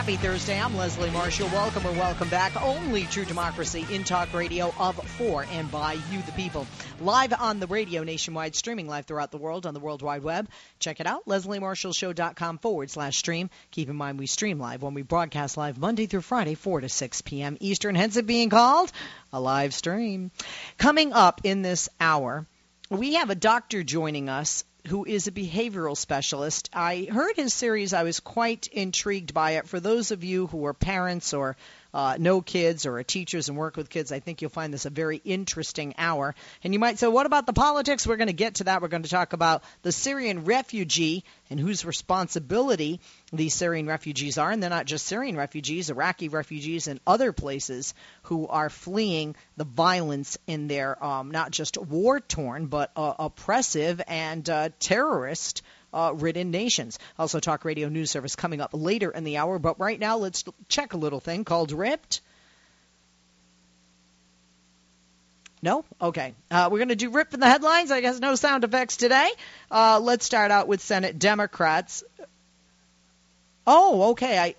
Happy Thursday. I'm Leslie Marshall. Welcome or welcome back. Only true democracy in talk radio of, for, and by you, the people. Live on the radio nationwide, streaming live throughout the world on the World Wide Web. Check it out, lesliemarshallshow.com forward slash stream. Keep in mind we stream live when we broadcast live Monday through Friday, 4 to 6 p.m. Eastern, hence it being called a live stream. Coming up in this hour, we have a doctor joining us who is a behavioral specialist. I heard his series. I was quite intrigued by it. For those of you who are parents or uh, know kids or teachers and work with kids, I think you'll find this a very interesting hour. And you might say, what about the politics? We're going to get to that. We're going to talk about the Syrian refugee and whose responsibility these Syrian refugees are. And they're not just Syrian refugees, Iraqi refugees and other places who are fleeing the violence in their um, not just war torn, but uh, oppressive and uh, terrorist uh, ridden nations. Also, Talk Radio News Service coming up later in the hour. But right now, let's check a little thing called Ripped. No? Okay. Uh, we're going to do Rip in the headlines. I guess no sound effects today. Uh, let's start out with Senate Democrats. Oh, okay. I.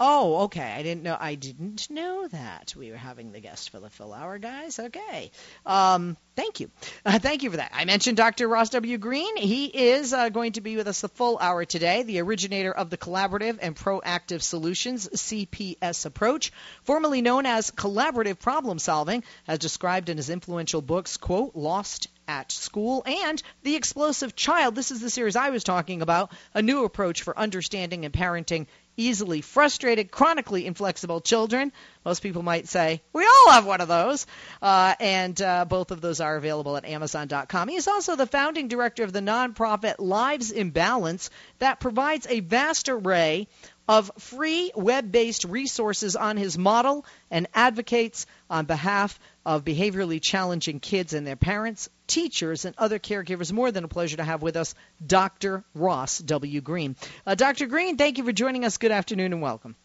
Oh, okay. I didn't know. I didn't know that we were having the guest for the full hour, guys. Okay. Um, thank you. Uh, thank you for that. I mentioned Dr. Ross W. Greene. He is uh, going to be with us the full hour today, the originator of the Collaborative and Proactive Solutions (CPS) approach, formerly known as collaborative problem solving, as described in his influential books, "Quote Lost at School" and "The Explosive Child." This is the series I was talking about, a new approach for understanding and parenting easily frustrated, chronically inflexible children. Most people might say, we all have one of those. Uh, and uh, both of those are available at Amazon.com. He is also the founding director of the nonprofit Lives in Balance that provides a vast array of free web based resources on his model and advocates on behalf of behaviorally challenging kids and their parents, teachers, and other caregivers. More than a pleasure to have with us Dr. Ross W. Greene. Uh, Dr. Greene, thank you for joining us. Good afternoon and welcome.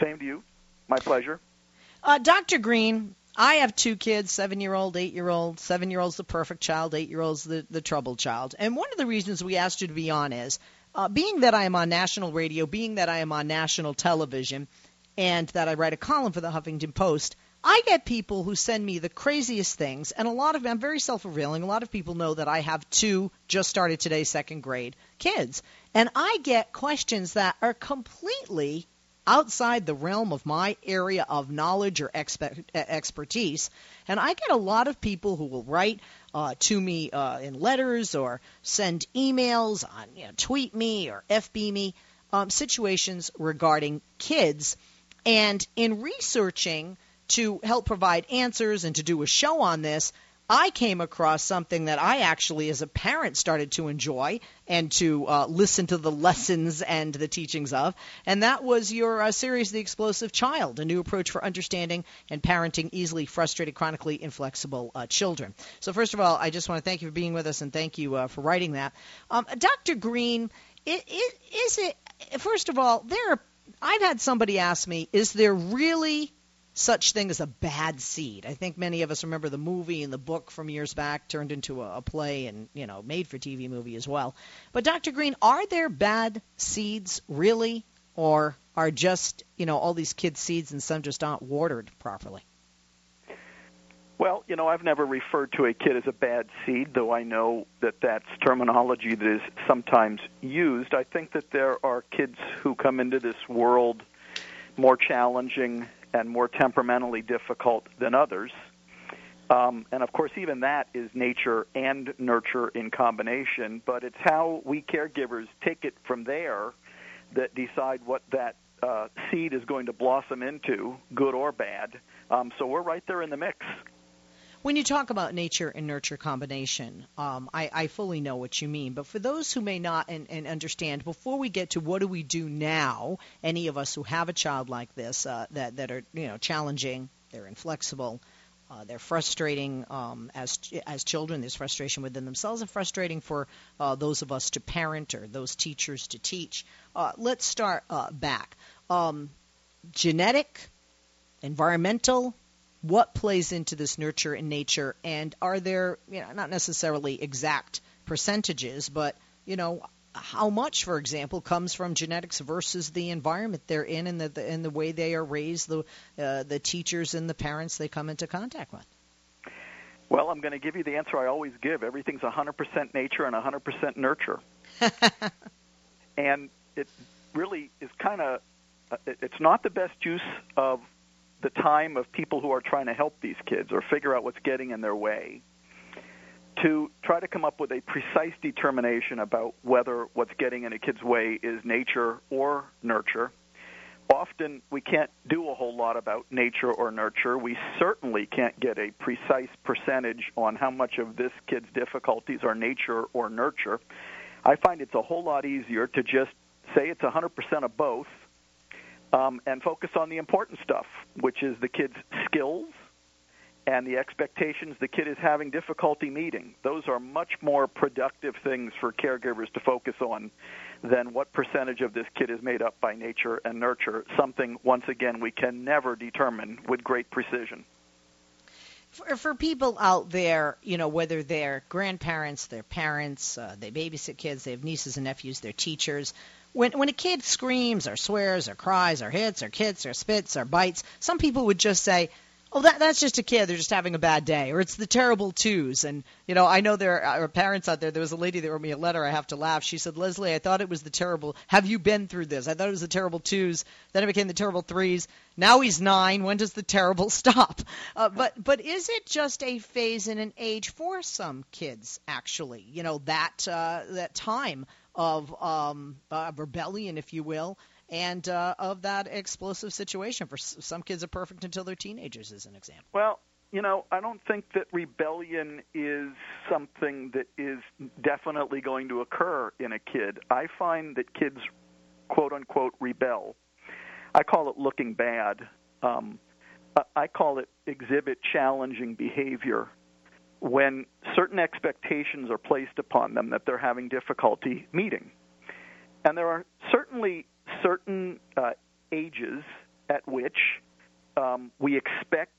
Same to you. My pleasure. Uh, Dr. Greene, I have two kids, seven year old, eight year old. Seven year old's the perfect child, eight year old's the, the troubled child. And one of the reasons we asked you to be on is uh, being that I am on national radio, being that I am on national television, and that I write a column for the Huffington Post, I get people who send me the craziest things, and a lot of I'm very self revealing. A lot of people know that I have two just started today, second grade kids. And I get questions that are completely outside the realm of my area of knowledge or expe- expertise. And I get a lot of people who will write uh, to me uh, in letters or send emails on, you know, tweet me or FB me, um, situations regarding kids. And in researching to help provide answers and to do a show on this, I came across something that I actually, as a parent, started to enjoy and to uh, listen to the lessons and the teachings of, and that was your uh, series, The Explosive Child, a new approach for understanding and parenting easily frustrated, chronically inflexible uh, children. So, first of all, I just want to thank you for being with us and thank you uh, for writing that. Um, Dr. Greene, it, it, is it, first of all, there are, I've had somebody ask me, is there really such thing as a bad seed. I think many of us remember the movie and the book from years back turned into a, a play and, you know, made for TV movie as well. But Dr. Greene, are there bad seeds really or are just, you know, all these kids seeds and some just aren't watered properly? Well, you know, I've never referred to a kid as a bad seed, though I know that that's terminology that is sometimes used. I think that there are kids who come into this world more challenging and more temperamentally difficult than others. Um, and of course, even that is nature and nurture in combination, but it's how we caregivers take it from there that decide what that uh, seed is going to blossom into, good or bad. Um, so we're right there in the mix. When you talk about nature and nurture combination, um, I, I fully know what you mean. But for those who may not and, and understand, before we get to what do we do now, any of us who have a child like this uh, that that are you know challenging, they're inflexible, uh, they're frustrating um, as as children. There's frustration within themselves, and frustrating for uh, those of us to parent or those teachers to teach. Uh, let's start uh, back. Um, genetic, environmental, what plays into this nurture in nature, and are there, you know, not necessarily exact percentages, but you know, how much, for example, comes from genetics versus the environment they're in and the, the and the way they are raised, the uh, the teachers and the parents they come into contact with. Well, I'm going to give you the answer I always give. Everything's 100% nature and 100% nurture. and it really is kind of uh, it's not the best use of the time of people who are trying to help these kids or figure out what's getting in their way to try to come up with a precise determination about whether what's getting in a kid's way is nature or nurture. Often we can't do a whole lot about nature or nurture. We certainly can't get a precise percentage on how much of this kid's difficulties are nature or nurture. I find it's a whole lot easier to just say it's 100% of both um, and focus on the important stuff, which is the kid's skills and the expectations the kid is having difficulty meeting. Those are much more productive things for caregivers to focus on than what percentage of this kid is made up by nature and nurture, something, once again, we can never determine with great precision. For, people out there, you know, whether they're grandparents, their parents, uh, they babysit kids, they have nieces and nephews, they're teachers, when when a kid screams or swears or cries or hits or kicks or spits or bites, some people would just say, "Oh, that that's just a kid. They're just having a bad day," or it's the terrible twos. And you know, I know there are parents out there. There was a lady that wrote me a letter. I have to laugh. She said, "Leslie, I thought it was the terrible. Have you been through this? I thought it was the terrible twos. Then it became the terrible threes. Now he's nine. When does the terrible stop?" Uh, but but is it just a phase in an age for some kids? Actually, you know that uh, that time of um, uh, rebellion, if you will, and uh, of that explosive situation. For some kids, are perfect until they're teenagers, as an example. Well, you know, I don't think that rebellion is something that is definitely going to occur in a kid. I find that kids, quote unquote, rebel. I call it looking bad. Um, I call it exhibit challenging behavior when certain expectations are placed upon them that they're having difficulty meeting. And there are certainly certain uh, ages at which um, we expect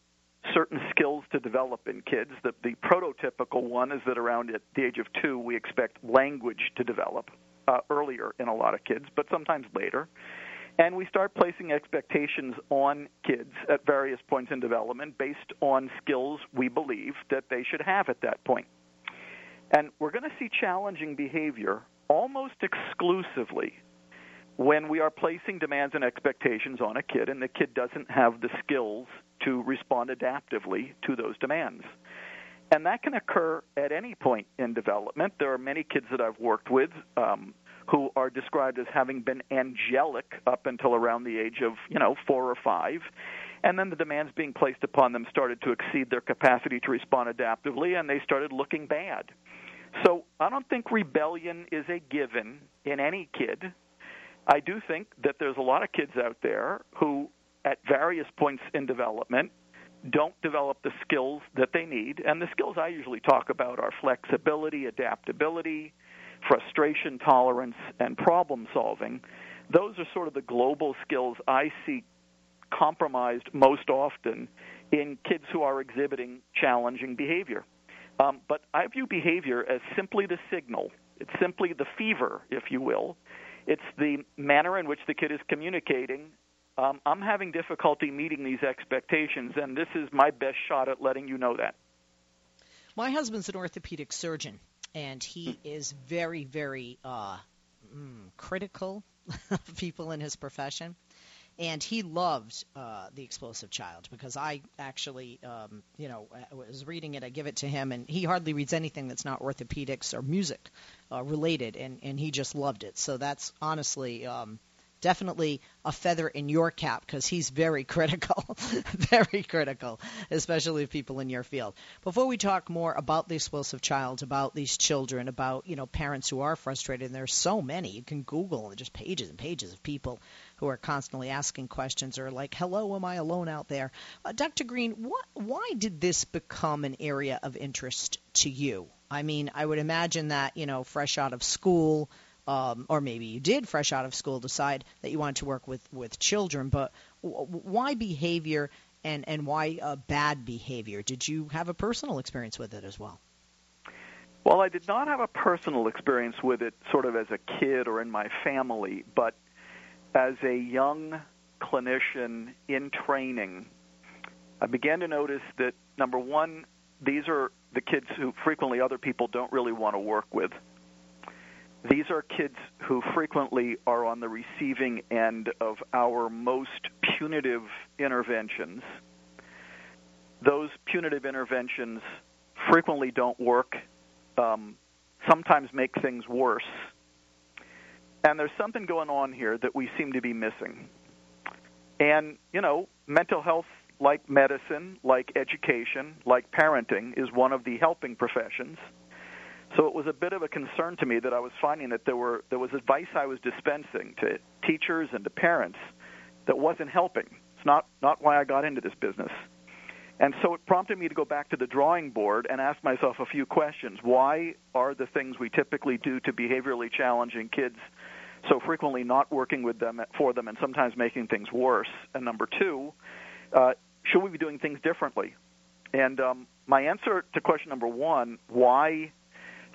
certain skills to develop in kids. The, the prototypical one is that around at the age of two, we expect language to develop uh, earlier in a lot of kids, but sometimes later. And we start placing expectations on kids at various points in development based on skills we believe that they should have at that point. And we're going to see challenging behavior almost exclusively when we are placing demands and expectations on a kid and the kid doesn't have the skills to respond adaptively to those demands. And that can occur at any point in development. There are many kids that I've worked with um, who are described as having been angelic up until around the age of, you know, four or five. And then the demands being placed upon them started to exceed their capacity to respond adaptively, and they started looking bad. So I don't think rebellion is a given in any kid. I do think that there's a lot of kids out there who, at various points in development, don't develop the skills that they need. And the skills I usually talk about are flexibility, adaptability, frustration tolerance, and problem solving. Those are sort of the global skills I see compromised most often in kids who are exhibiting challenging behavior. Um, but I view behavior as simply the signal. It's simply the fever, if you will. It's the manner in which the kid is communicating. Um, I'm having difficulty meeting these expectations, and this is my best shot at letting you know that. My husband's an orthopedic surgeon, and he is very, very uh, mm, critical of people in his profession. And he loved uh, the explosive child because I actually, um, you know, was reading it. I give it to him, and he hardly reads anything that's not orthopedics or music uh, related, and and he just loved it. So that's honestly um, definitely a feather in your cap because he's very critical, very critical, especially of people in your field. Before we talk more about the explosive child, about these children, about you know parents who are frustrated, and there's so many. You can Google and just pages and pages of people who are constantly asking questions or like, "Hello, am I alone out there?" Uh, Dr. Greene, what, why did this become an area of interest to you? I mean, I would imagine that you know, fresh out of school um, or maybe you did fresh out of school decide that you wanted to work with with children. But w- why behavior and and why uh, bad behavior? Did you have a personal experience with it as well? Well, I did not have a personal experience with it, sort of as a kid or in my family, but as a young clinician in training, I began to notice that number one, these are the kids who frequently other people don't really want to work with. These are kids who frequently are on the receiving end of our most punitive interventions. Those punitive interventions frequently don't work, um, sometimes make things worse. And there's something going on here that we seem to be missing. And, you know, mental health, like medicine, like education, like parenting, is one of the helping professions. So it was a bit of a concern to me that I was finding that there were there was advice I was dispensing to teachers and to parents that wasn't helping. It's not not why I got into this business. And so it prompted me to go back to the drawing board and ask myself a few questions. Why are the things we typically do to behaviorally challenging kids so frequently not working with them for them and sometimes making things worse? And number two, uh, should we be doing things differently? And um, my answer to question number one, why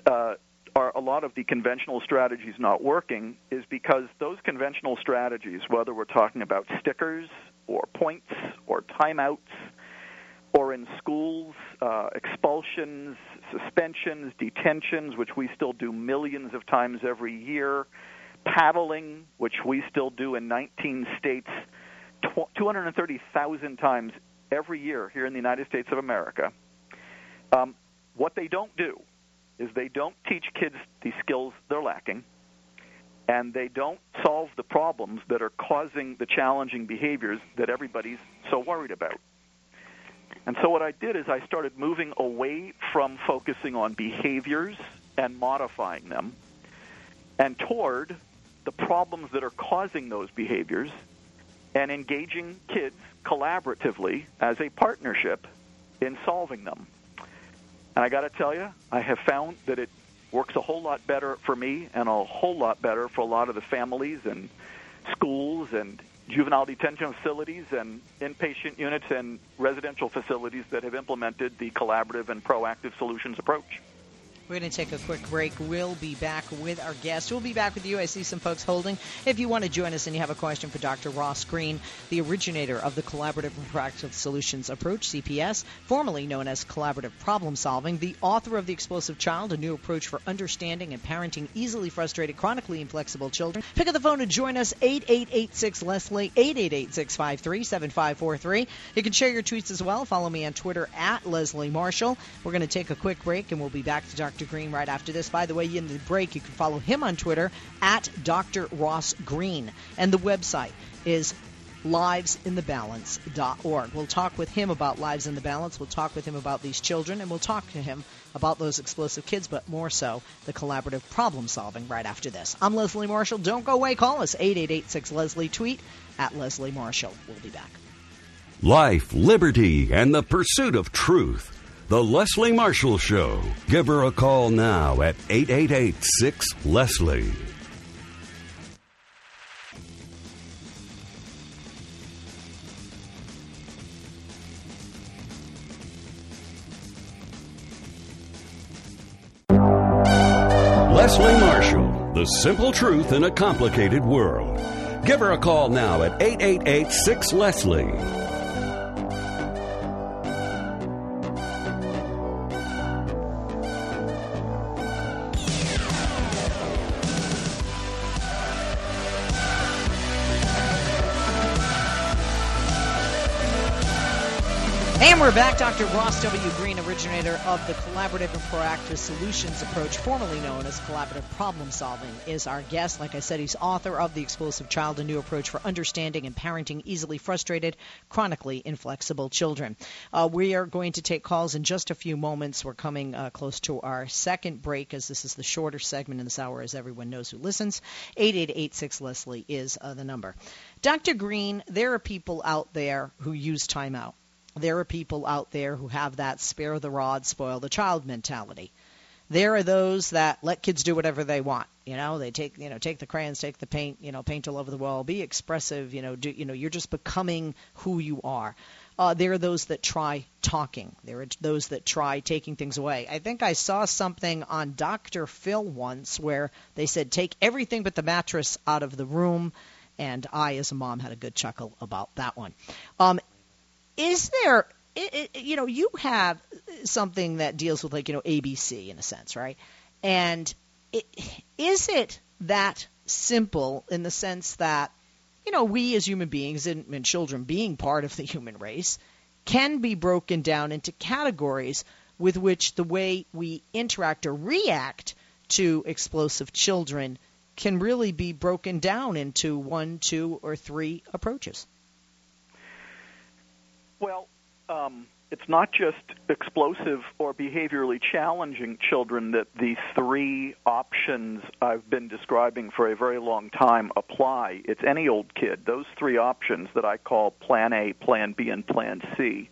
uh, are a lot of the conventional strategies not working is because those conventional strategies, whether we're talking about stickers or points or timeouts, or in schools, uh, expulsions, suspensions, detentions, which we still do millions of times every year, paddling, which we still do in 19 states, 230,000 times every year here in the United States of America. Um, what they don't do is they don't teach kids the skills they're lacking, and they don't solve the problems that are causing the challenging behaviors that everybody's so worried about. And so what I did is I started moving away from focusing on behaviors and modifying them and toward the problems that are causing those behaviors and engaging kids collaboratively as a partnership in solving them. And I got to tell you, I have found that it works a whole lot better for me and a whole lot better for a lot of the families and schools and juvenile detention facilities and inpatient units and residential facilities that have implemented the collaborative and proactive solutions approach. We're going to take a quick break. We'll be back with our guest. We'll be back with you. I see some folks holding. If you want to join us and you have a question for Dr. Ross Greene, the originator of the Collaborative and Proactive Solutions Approach, CPS, formerly known as Collaborative Problem Solving, the author of The Explosive Child, a new approach for understanding and parenting easily frustrated, chronically inflexible children. Pick up the phone and join us, 8886 Leslie, 888 653 7543. You can share your tweets as well. Follow me on Twitter at Leslie Marshall. We're going to take a quick break and we'll be back to Dr. Dr. Greene right after this. By the way, in the break, you can follow him on Twitter at Dr. Ross Greene. And the website is livesinthebalance.org. We'll talk with him about Lives in the Balance. We'll talk with him about these children, and we'll talk to him about those explosive kids, but more so the collaborative problem solving right after this. I'm Leslie Marshall. Don't go away. Call us 8886 Leslie. Tweet at Leslie Marshall. We'll be back. Life, liberty, and the pursuit of truth. The Leslie Marshall Show. Give her a call now at 888 6 Leslie. Leslie Marshall, the simple truth in a complicated world. Give her a call now at 888 6 Leslie. And we're back. Dr. Ross W. Greene, originator of the Collaborative and Proactive Solutions approach, formerly known as collaborative problem solving, is our guest. Like I said, he's author of The Explosive Child, a new approach for understanding and parenting easily frustrated, chronically inflexible children. Uh, we are going to take calls in just a few moments. We're coming uh, close to our second break, as this is the shorter segment in this hour, as everyone knows who listens. 8886 Leslie is uh, the number. Dr. Greene, there are people out there who use timeout there are people out there who have that spare the rod, spoil the child mentality. There are those that let kids do whatever they want. You know, they take you know take the crayons, take the paint, you know, paint all over the wall, be expressive. You know, do you know you're just becoming who you are. Uh, there are those that try talking. There are those that try taking things away. I think I saw something on Dr. Phil once where they said take everything but the mattress out of the room, and I, as a mom, had a good chuckle about that one. Um, is there it, it, you know you have something that deals with like you know ABC in a sense, right? And it, is it that simple in the sense that you know we as human beings and, and children being part of the human race can be broken down into categories with which the way we interact or react to explosive children can really be broken down into one, two, or three approaches. Well, um, it's not just explosive or behaviorally challenging children that the three options I've been describing for a very long time apply. It's any old kid. Those three options that I call Plan A, Plan B, and Plan C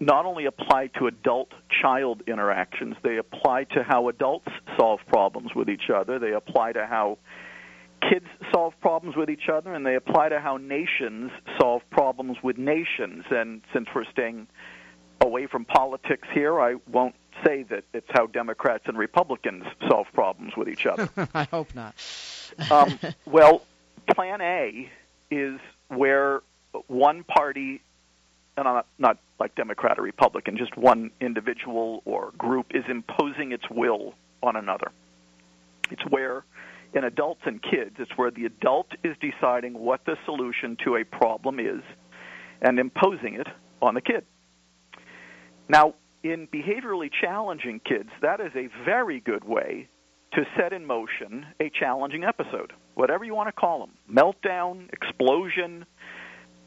not only apply to adult child interactions, they apply to how adults solve problems with each other, they apply to how kids solve problems with each other, and they apply to how nations solve problems with nations. And since we're staying away from politics here, I won't say that it's how Democrats and Republicans solve problems with each other. I hope not. um, well, Plan A is where one party, and I'm not, not like Democrat or Republican, just one individual or group is imposing its will on another. It's where in adults and kids, it's where the adult is deciding what the solution to a problem is and imposing it on the kid. Now, in behaviorally challenging kids, that is a very good way to set in motion a challenging episode, whatever you want to call them meltdown, explosion.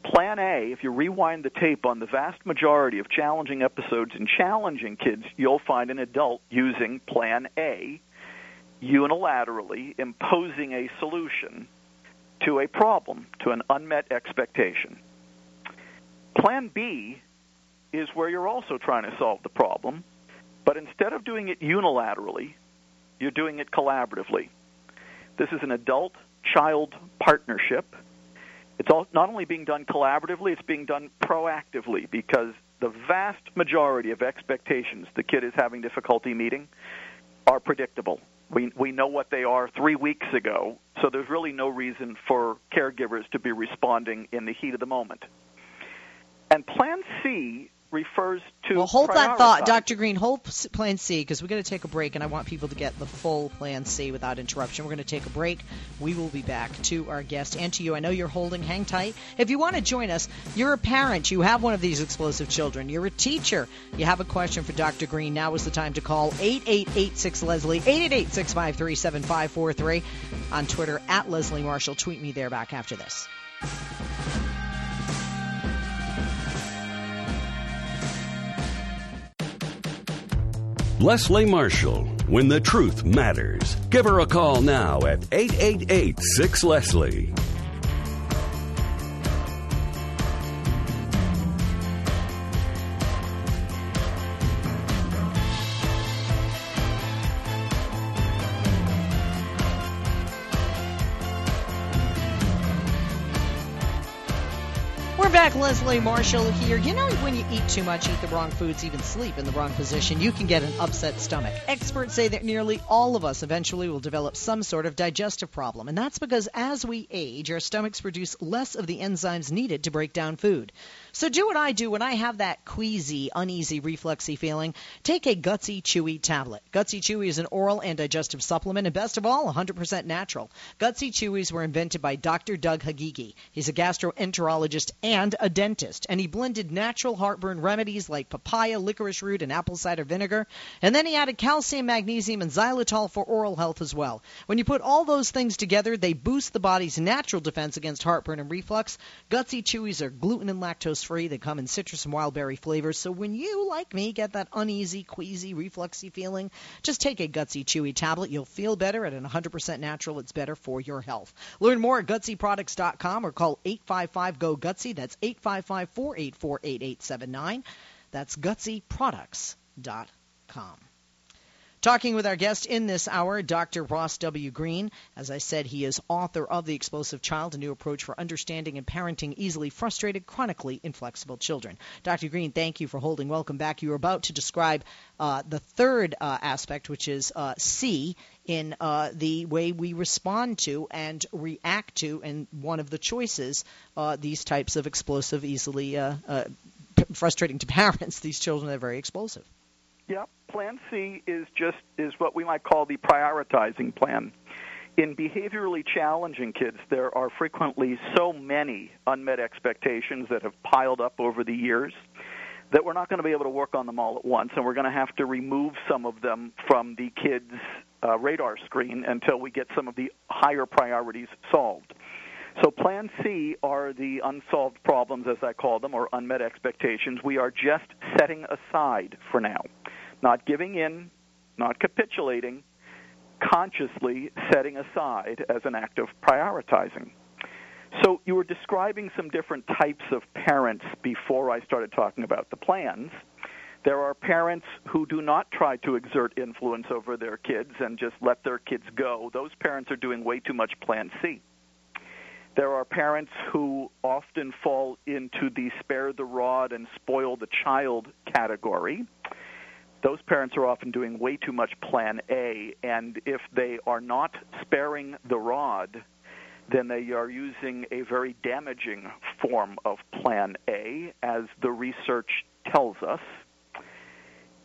Plan A, if you rewind the tape on the vast majority of challenging episodes in challenging kids, you'll find an adult using Plan A unilaterally imposing a solution to a problem, to an unmet expectation. Plan B is where you're also trying to solve the problem, but instead of doing it unilaterally, you're doing it collaboratively. This is an adult child partnership. It's all, not only being done collaboratively, it's being done proactively because the vast majority of expectations the kid is having difficulty meeting are predictable. We we know what they are 3 weeks ago, so there's really no reason for caregivers to be responding in the heat of the moment. And plan C refers to. Well, hold that thought, Dr. Greene. Hold Plan C because we're going to take a break, and I want people to get the full Plan C without interruption. We're going to take a break. We will be back to our guest and to you. I know you're holding. Hang tight. If you want to join us, you're a parent. You have one of these explosive children. You're a teacher. You have a question for Dr. Greene. Now is the time to call 8886 Leslie 888 653 7543 on Twitter at Leslie Marshall. Tweet me there back after this. Leslie Marshall, when the truth matters. Give her a call now at 888 6 Leslie. Leslie Marshall here. You know, when you eat too much, eat the wrong foods, even sleep in the wrong position, you can get an upset stomach. Experts say that nearly all of us eventually will develop some sort of digestive problem, and that's because as we age, our stomachs produce less of the enzymes needed to break down food. So do what I do when I have that queasy, uneasy, refluxy feeling. Take a Gutsy Chewy tablet. Gutsy Chewy is an oral and digestive supplement, and best of all, 100% natural. Gutsy Chewies were invented by Dr. Doug Hagigi. He's a gastroenterologist and a dentist. And he blended natural heartburn remedies like papaya, licorice root, and apple cider vinegar. And then he added calcium, magnesium, and xylitol for oral health as well. When you put all those things together, they boost the body's natural defense against heartburn and reflux. Gutsy Chewies are gluten and lactose free. They come in citrus and wild berry flavors. So when you, like me, get that uneasy, queasy, refluxy feeling, just take a Gutsy Chewy tablet. You'll feel better at an 100% natural. It's better for your health. Learn more at gutsyproducts.com or call 855 GO GUTSY. That's 855 484 8879. That's gutsyproducts.com. Talking with our guest in this hour, Dr. Ross W. Greene. As I said, he is author of The Explosive Child, a new approach for understanding and parenting easily frustrated, chronically inflexible children. Dr. Greene, thank you for holding. Welcome back. You were about to describe uh, the third uh, aspect, which is uh, C in uh, the way we respond to and react to, and one of the choices, uh, these types of explosive, easily uh, frustrating to parents. These children are very explosive. Yeah, Plan C is just is what we might call the prioritizing plan. In behaviorally challenging kids, there are frequently so many unmet expectations that have piled up over the years that we're not going to be able to work on them all at once, and we're going to have to remove some of them from the kids' uh, radar screen until we get some of the higher priorities solved. So, Plan C are the unsolved problems, as I call them, or unmet expectations. We are just setting aside for now not giving in, not capitulating, consciously setting aside as an act of prioritizing. So you were describing some different types of parents before I started talking about the plans. There are parents who do not try to exert influence over their kids and just let their kids go. Those parents are doing way too much Plan C. There are parents who often fall into the spare the rod and spoil the child category those parents are often doing way too much plan A, and if they are not sparing the rod, then they are using a very damaging form of plan A, as the research tells us.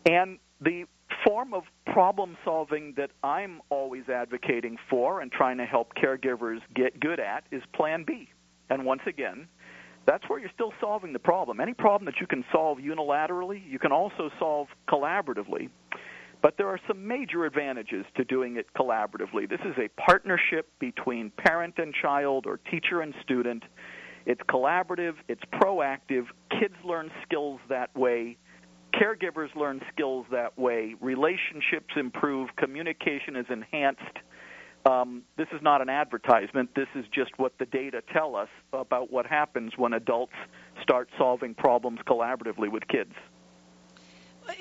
And the form of problem solving that I'm always advocating for and trying to help caregivers get good at is plan B. And once again, that's where you're still solving the problem. Any problem that you can solve unilaterally, you can also solve collaboratively. But there are some major advantages to doing it collaboratively. This is a partnership between parent and child or teacher and student. It's collaborative, it's proactive. Kids learn skills that way. Caregivers learn skills that way. Relationships improve. Communication is enhanced um, this is not an advertisement. This is just what the data tell us about what happens when adults start solving problems collaboratively with kids.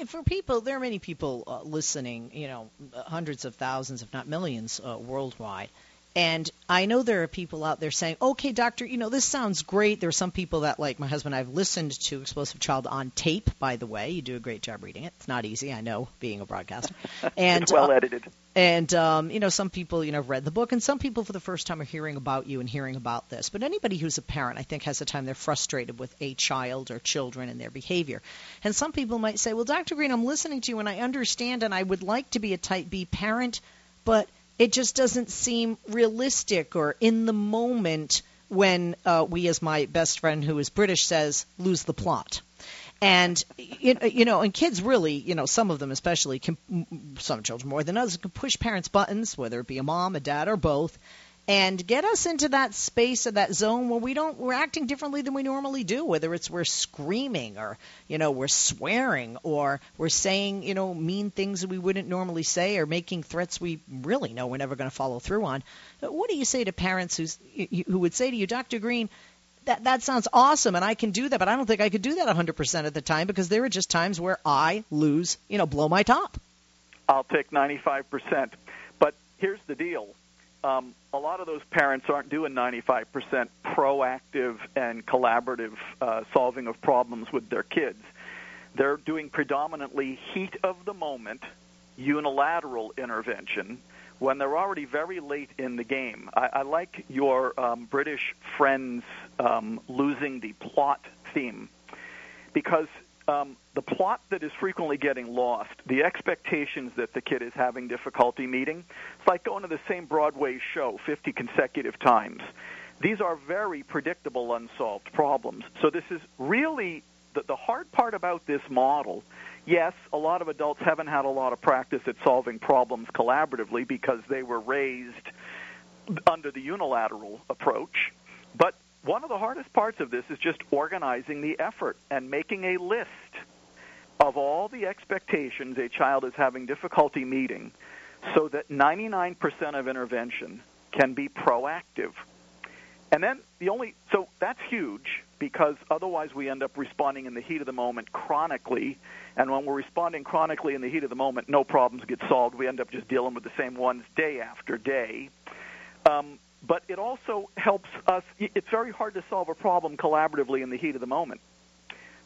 For people, there are many people uh, listening, you know, hundreds of thousands, if not millions, uh, worldwide. And I know there are people out there saying, okay, doctor, you know, this sounds great. There are some people that, like my husband, I've listened to Explosive Child on tape, by the way. You do a great job reading it. It's not easy, I know, being a broadcaster. And, well edited. Uh, and, um, you know, some people, you know, have read the book, and some people for the first time are hearing about you and hearing about this. But anybody who's a parent, I think, has a time they're frustrated with a child or children and their behavior. And some people might say, well, Dr. Greene, I'm listening to you, and I understand, and I would like to be a type B parent, but – it just doesn't seem realistic or in the moment when uh, we, as my best friend who is British says, lose the plot. And you know, and kids really, you know, some of them especially, can, some children more than others, can push parents' buttons, whether it be a mom, a dad, or both, and get us into that space or that zone where we don't we're acting differently than we normally do whether it's we're screaming or you know we're swearing or we're saying you know mean things that we wouldn't normally say or making threats we really know we're never going to follow through on. What do you say to parents who's, who would say to you Dr. Greene that that sounds awesome and I can do that but I don't think I could do that 100% of the time because there are just times where I lose you know blow my top. I'll take 95% but here's the deal um, a lot of those parents aren't doing 95% proactive and collaborative uh, solving of problems with their kids. They're doing predominantly heat of the moment, unilateral intervention when they're already very late in the game. I, I like your um, British friends um, losing the plot theme because um, the plot that is frequently getting lost, the expectations that the kid is having difficulty meeting, it's like going to the same Broadway show 50 consecutive times. these are very predictable unsolved problems. So this is really the, the hard part about this model. Yes, a lot of adults haven't had a lot of practice at solving problems collaboratively because they were raised under the unilateral approach. But one of the hardest parts of this is just organizing the effort and making a list of all the expectations a child is having difficulty meeting so that 99% of intervention can be proactive. And then the only, so that's huge because otherwise we end up responding in the heat of the moment chronically. And when we're responding chronically in the heat of the moment, no problems get solved. We end up just dealing with the same ones day after day. Um, but it also helps us. It's very hard to solve a problem collaboratively in the heat of the moment.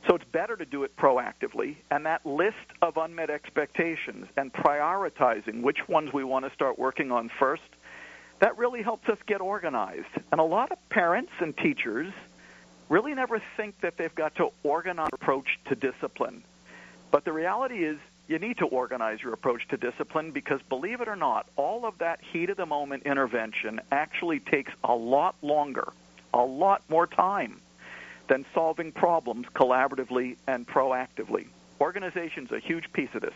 So it's better to do it proactively. And that list of unmet expectations and prioritizing which ones we want to start working on first, that really helps us get organized. And a lot of parents and teachers really never think that they've got to organize an approach to discipline. But the reality is you need to organize your approach to discipline because believe it or not, all of that heat of the moment intervention actually takes a lot longer, a lot more time than solving problems collaboratively and proactively. Organization's a huge piece of this.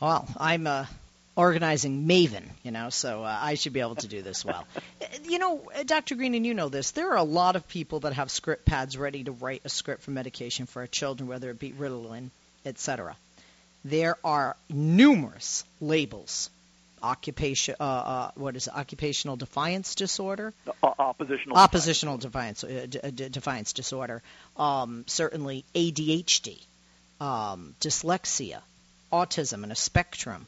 Well, I'm a organizing maven, you know, so uh, I should be able to do this well. you know, Dr. Greene, and you know this, there are a lot of people that have script pads ready to write a script for medication for our children, whether it be Ritalin, etc. There are numerous labels. Occupation, uh, uh, what is it, occupational defiance disorder? Uh, oppositional. Oppositional defiance, uh, d- d- defiance disorder. Um, certainly ADHD, um, dyslexia, autism, and a spectrum.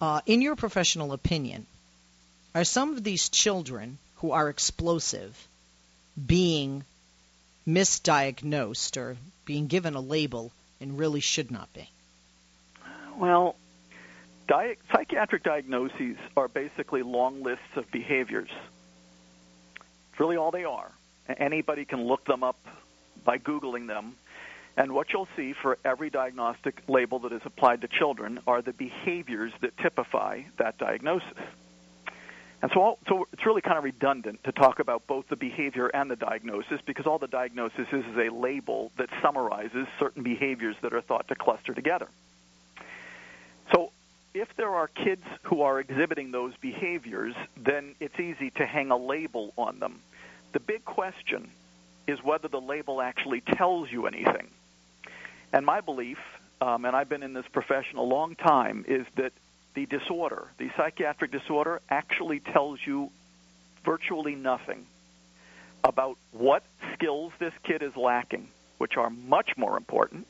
Uh, in your professional opinion, are some of these children who are explosive being misdiagnosed or being given a label and really should not be? Well, di- psychiatric diagnoses are basically long lists of behaviors. It's really all they are. Anybody can look them up by Googling them. And what you'll see for every diagnostic label that is applied to children are the behaviors that typify that diagnosis. And so, all, so it's really kind of redundant to talk about both the behavior and the diagnosis because all the diagnosis is is a label that summarizes certain behaviors that are thought to cluster together. So if there are kids who are exhibiting those behaviors, then it's easy to hang a label on them. The big question is whether the label actually tells you anything. And my belief, um, and I've been in this profession a long time, is that the disorder, the psychiatric disorder, actually tells you virtually nothing about what skills this kid is lacking, which are much more important,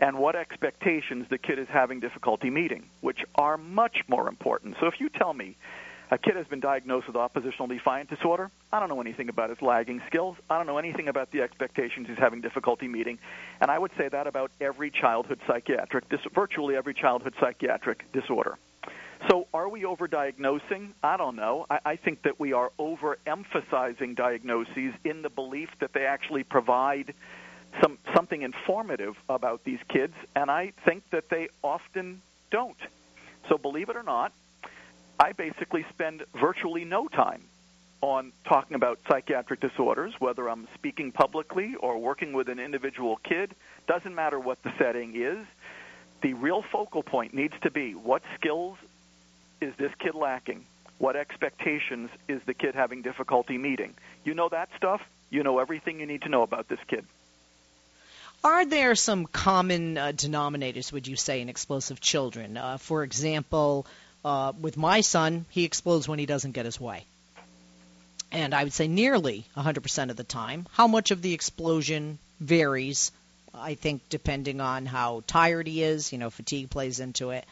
and what expectations the kid is having difficulty meeting, which are much more important. So if you tell me a kid has been diagnosed with oppositional defiant disorder. I don't know anything about his lagging skills. I don't know anything about the expectations he's having difficulty meeting. And I would say that about every childhood psychiatric, dis- virtually every childhood psychiatric disorder. So are we overdiagnosing? I don't know. I, I think that we are overemphasizing diagnoses in the belief that they actually provide some something informative about these kids, and I think that they often don't. So believe it or not, I basically spend virtually no time on talking about psychiatric disorders, whether I'm speaking publicly or working with an individual kid. Doesn't matter what the setting is. The real focal point needs to be what skills is this kid lacking? What expectations is the kid having difficulty meeting? You know that stuff, you know everything you need to know about this kid. Are there some common uh, denominators, would you say, in explosive children? Uh, for example, uh, with my son, he explodes when he doesn't get his way. And I would say nearly 100% of the time. How much of the explosion varies, I think, depending on how tired he is. You know, fatigue plays into it.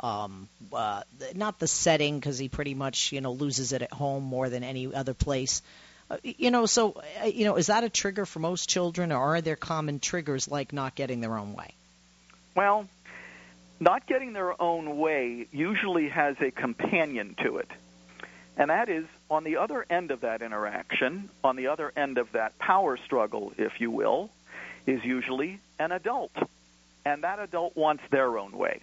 Um, uh, not the setting, because he pretty much, you know, loses it at home more than any other place. Uh, you know, so, uh, you know, is that a trigger for most children, or are there common triggers like not getting their own way? Well, not getting their own way usually has a companion to it. And that is on the other end of that interaction, on the other end of that power struggle, if you will, is usually an adult. And that adult wants their own way.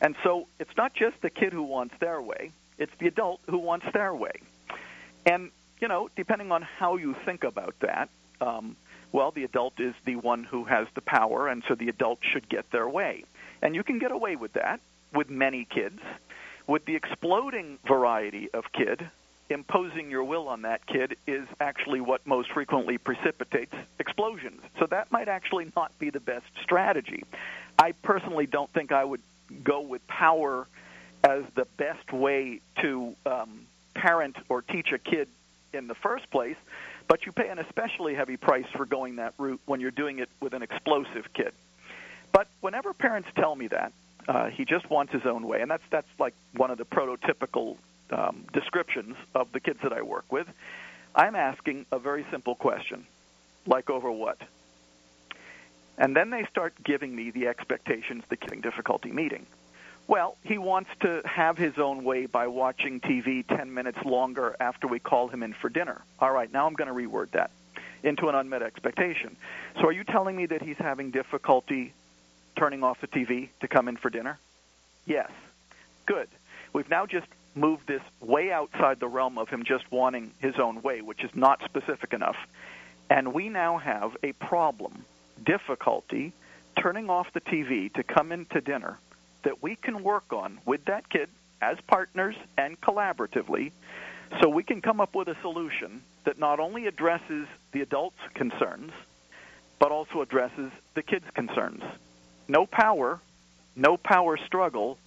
And so it's not just the kid who wants their way, it's the adult who wants their way. And, you know, depending on how you think about that, um, well, the adult is the one who has the power, and so the adult should get their way. And you can get away with that with many kids. With the exploding variety of kid, imposing your will on that kid is actually what most frequently precipitates explosions. So that might actually not be the best strategy. I personally don't think I would go with power as the best way to um, parent or teach a kid in the first place, but you pay an especially heavy price for going that route when you're doing it with an explosive kid. But whenever parents tell me that, uh, he just wants his own way, and that's that's like one of the prototypical um, descriptions of the kids that I work with. I'm asking a very simple question, like over what? And then they start giving me the expectations the kid difficulty meeting. Well, he wants to have his own way by watching TV 10 minutes longer after we call him in for dinner. All right, now I'm going to reword that into an unmet expectation. So are you telling me that he's having difficulty turning off the TV to come in for dinner? Yes. Good. We've now just moved this way outside the realm of him just wanting his own way, which is not specific enough. And we now have a problem, difficulty, turning off the TV to come in to dinner that we can work on with that kid as partners and collaboratively so we can come up with a solution that not only addresses the adult's concerns, but also addresses the kid's concerns. No power, no power struggle,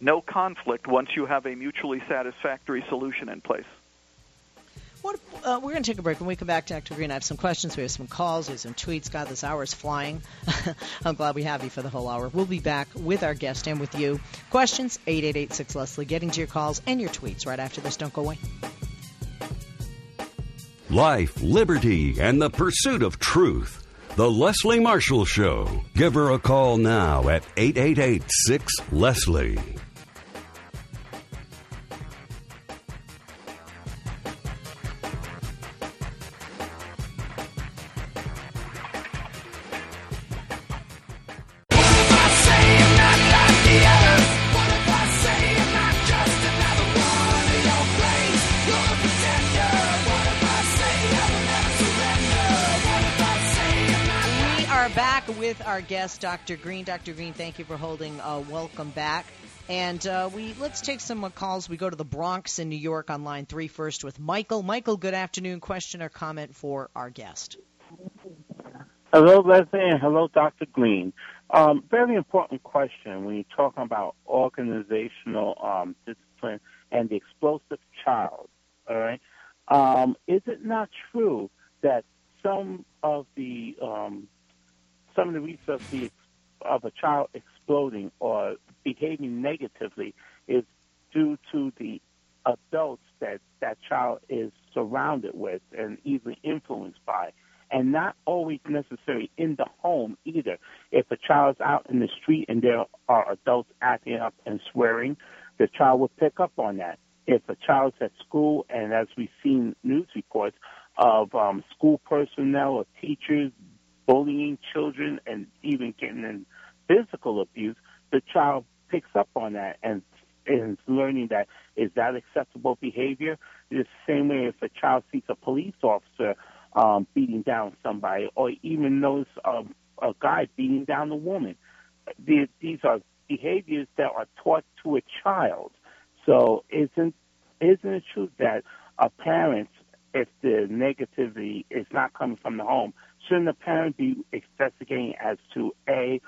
no conflict once you have a mutually satisfactory solution in place. What, uh, we're going to take a break. When we come back, to Dr. Greene, I have some questions. We have some calls. We have some tweets. God, this hour is flying. I'm glad we have you for the whole hour. We'll be back with our guest and with you. Questions, 8886 Leslie. Getting to your calls and your tweets right after this. Don't go away. Life, liberty, and the pursuit of truth. The Leslie Marshall Show. Give her a call now at 888 6 Leslie. Our guest, Dr. Greene. Dr. Greene, thank you for holding. Uh, welcome back. And uh, we let's take some calls. We go to the Bronx in New York on line three first with Michael. Michael, good afternoon. Question or comment for our guest? Hello, Leslie, and hello, Dr. Greene. Um, very important question when you're talking about organizational um, discipline and the explosive child. All right, um, is it not true that some of the um, some of the reasons of, a child exploding or behaving negatively is due to the adults that that child is surrounded with and easily influenced by and not always necessarily in the home either. If a child's out in the street and there are adults acting up and swearing, the child will pick up on that. If a child's at school, and as we've seen news reports of um, school personnel or teachers bullying children and even getting in physical abuse, the child picks up on that and is learning that is that acceptable behavior. The same way if a child sees a police officer um, beating down somebody, or even knows a guy beating down a woman. These, these are behaviors that are taught to a child. So isn't isn't it true that a parent, if the negativity is not coming from the home, shouldn't the parent be investigating as to A,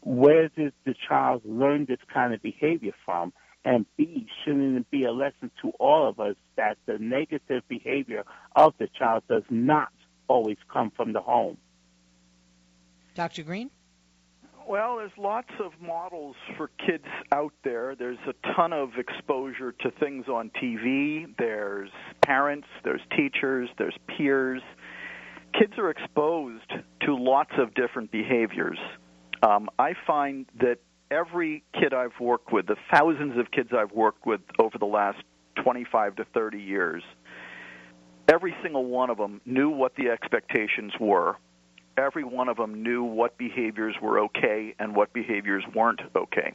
where did the child learn this kind of behavior from? And B, shouldn't it be a lesson to all of us that the negative behavior of the child does not always come from the home? Dr. Greene? Well, there's lots of models for kids out there. There's a ton of exposure to things on TV. There's parents, there's teachers, there's peers kids are exposed to lots of different behaviors. Um, I find that every kid I've worked with, the thousands of kids I've worked with over the last 25 to 30 years, every single one of them knew what the expectations were. Every one of them knew what behaviors were okay and what behaviors weren't okay.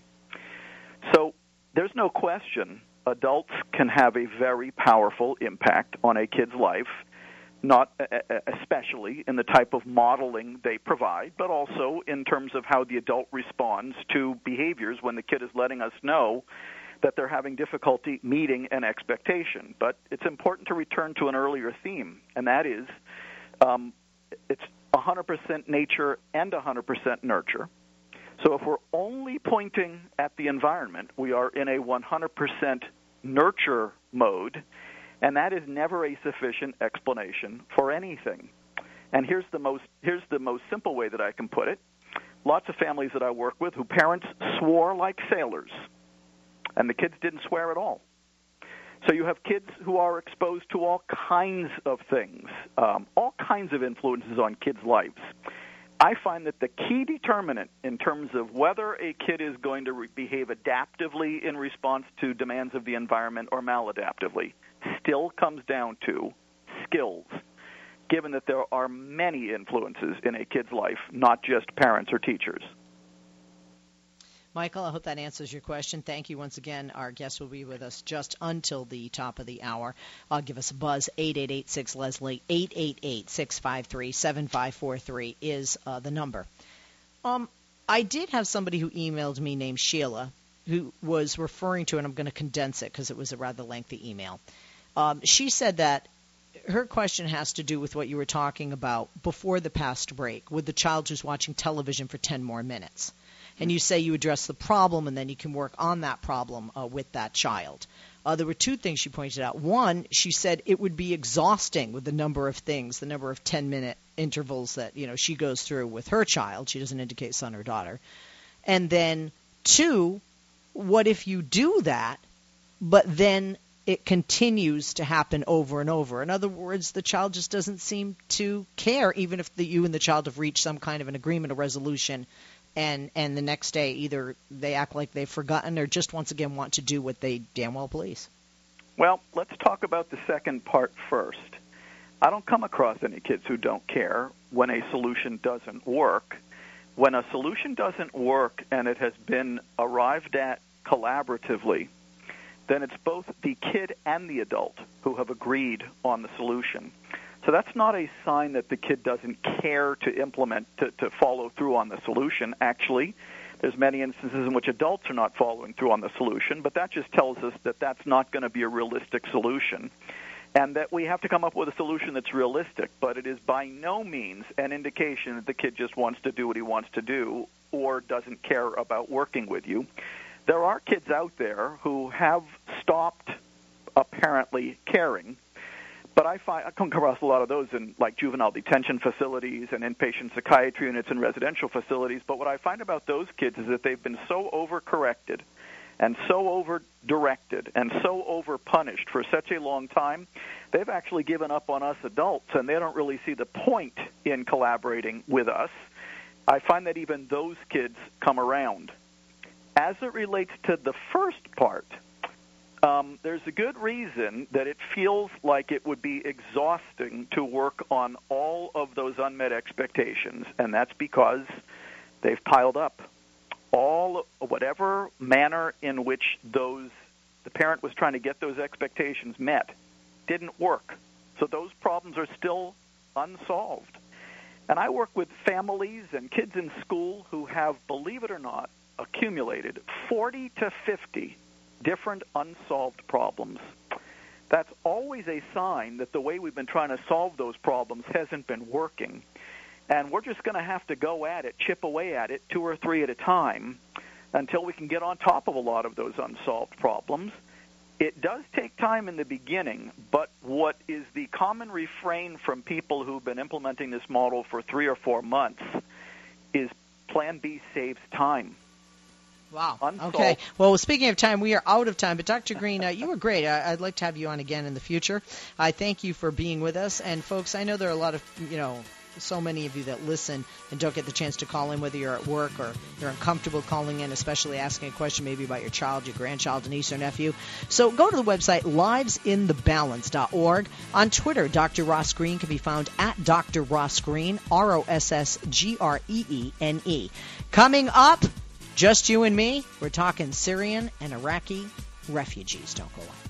So there's no question adults can have a very powerful impact on a kid's life, not uh, uh, uh, especially in the type of modeling they provide, but also in terms of how the adult responds to behaviors when the kid is letting us know that they're having difficulty meeting an expectation. But it's important to return to an earlier theme, and that is um, it's 100% nature and 100% nurture. So if we're only pointing at the environment, we are in a 100% nurture mode, and that is never a sufficient explanation for anything. And here's the most here's the most simple way that I can put it. Lots of families that I work with who parents swore like sailors, and the kids didn't swear at all. So you have kids who are exposed to all kinds of things, um, all kinds of influences on kids' lives. I find that the key determinant in terms of whether a kid is going to re- behave adaptively in response to demands of the environment or maladaptively still comes down to skills, given that there are many influences in a kid's life, not just parents or teachers. Michael, I hope that answers your question. Thank you once again. Our guest will be with us just until the top of the hour. Uh, give us a buzz. 8886 Leslie, 888 653 7543 is uh, the number. Um, I did have somebody who emailed me named Sheila who was referring to, and I'm going to condense it because it was a rather lengthy email. Um, she said that her question has to do with what you were talking about before the past break with the child who's watching television for 10 more minutes and you say you address the problem, and then you can work on that problem uh, with that child. Uh, there were two things she pointed out. One, she said it would be exhausting with the number of things, the number of 10 minute intervals that you know she goes through with her child. She doesn't indicate son or daughter. And then two, what if you do that, but then it continues to happen over and over. In other words, the child just doesn't seem to care, even if the, you and the child have reached some kind of an agreement or resolution and and the next day either they act like they've forgotten or just once again want to do what they damn well please. Well, let's talk about the second part first. I don't come across any kids who don't care when a solution doesn't work. When a solution doesn't work and it has been arrived at collaboratively, then it's both the kid and the adult who have agreed on the solution. So that's not a sign that the kid doesn't care to implement, to, to follow through on the solution. Actually, there's many instances in which adults are not following through on the solution, but that just tells us that that's not going to be a realistic solution and that we have to come up with a solution that's realistic, but it is by no means an indication that the kid just wants to do what he wants to do or doesn't care about working with you. There are kids out there who have stopped apparently caring but I find I come across a lot of those in like juvenile detention facilities and inpatient psychiatry units and residential facilities. But what I find about those kids is that they've been so overcorrected and so over directed and so over punished for such a long time, they've actually given up on us adults and they don't really see the point in collaborating with us. I find that even those kids come around. As it relates to the first part, um, there's a good reason that it feels like it would be exhausting to work on all of those unmet expectations, and that's because they've piled up. All whatever manner in which those the parent was trying to get those expectations met didn't work. So those problems are still unsolved. And I work with families and kids in school who have, believe it or not, accumulated 40 to 50 different unsolved problems. That's always a sign that the way we've been trying to solve those problems hasn't been working. And we're just going to have to go at it, chip away at it, two or three at a time, until we can get on top of a lot of those unsolved problems. It does take time in the beginning, but what is the common refrain from people who've been implementing this model for three or four months is Plan B saves time. Wow. Unsolved. Okay. Well, speaking of time, we are out of time. But Dr. Greene, uh, you were great. I, would like to have you on again in the future. I thank you for being with us. And folks, I know there are a lot of you know so many of you that listen and don't get the chance to call in, whether you're at work or you're uncomfortable calling in, especially asking a question maybe about your child, your grandchild, niece, or nephew. So go to the website livesinthebalance.org. On Twitter, Dr. Ross Greene can be found at Dr. Ross Greene, R O S S G R E E N E. Coming up, just you and me. We're talking Syrian and Iraqi refugees. Don't go away.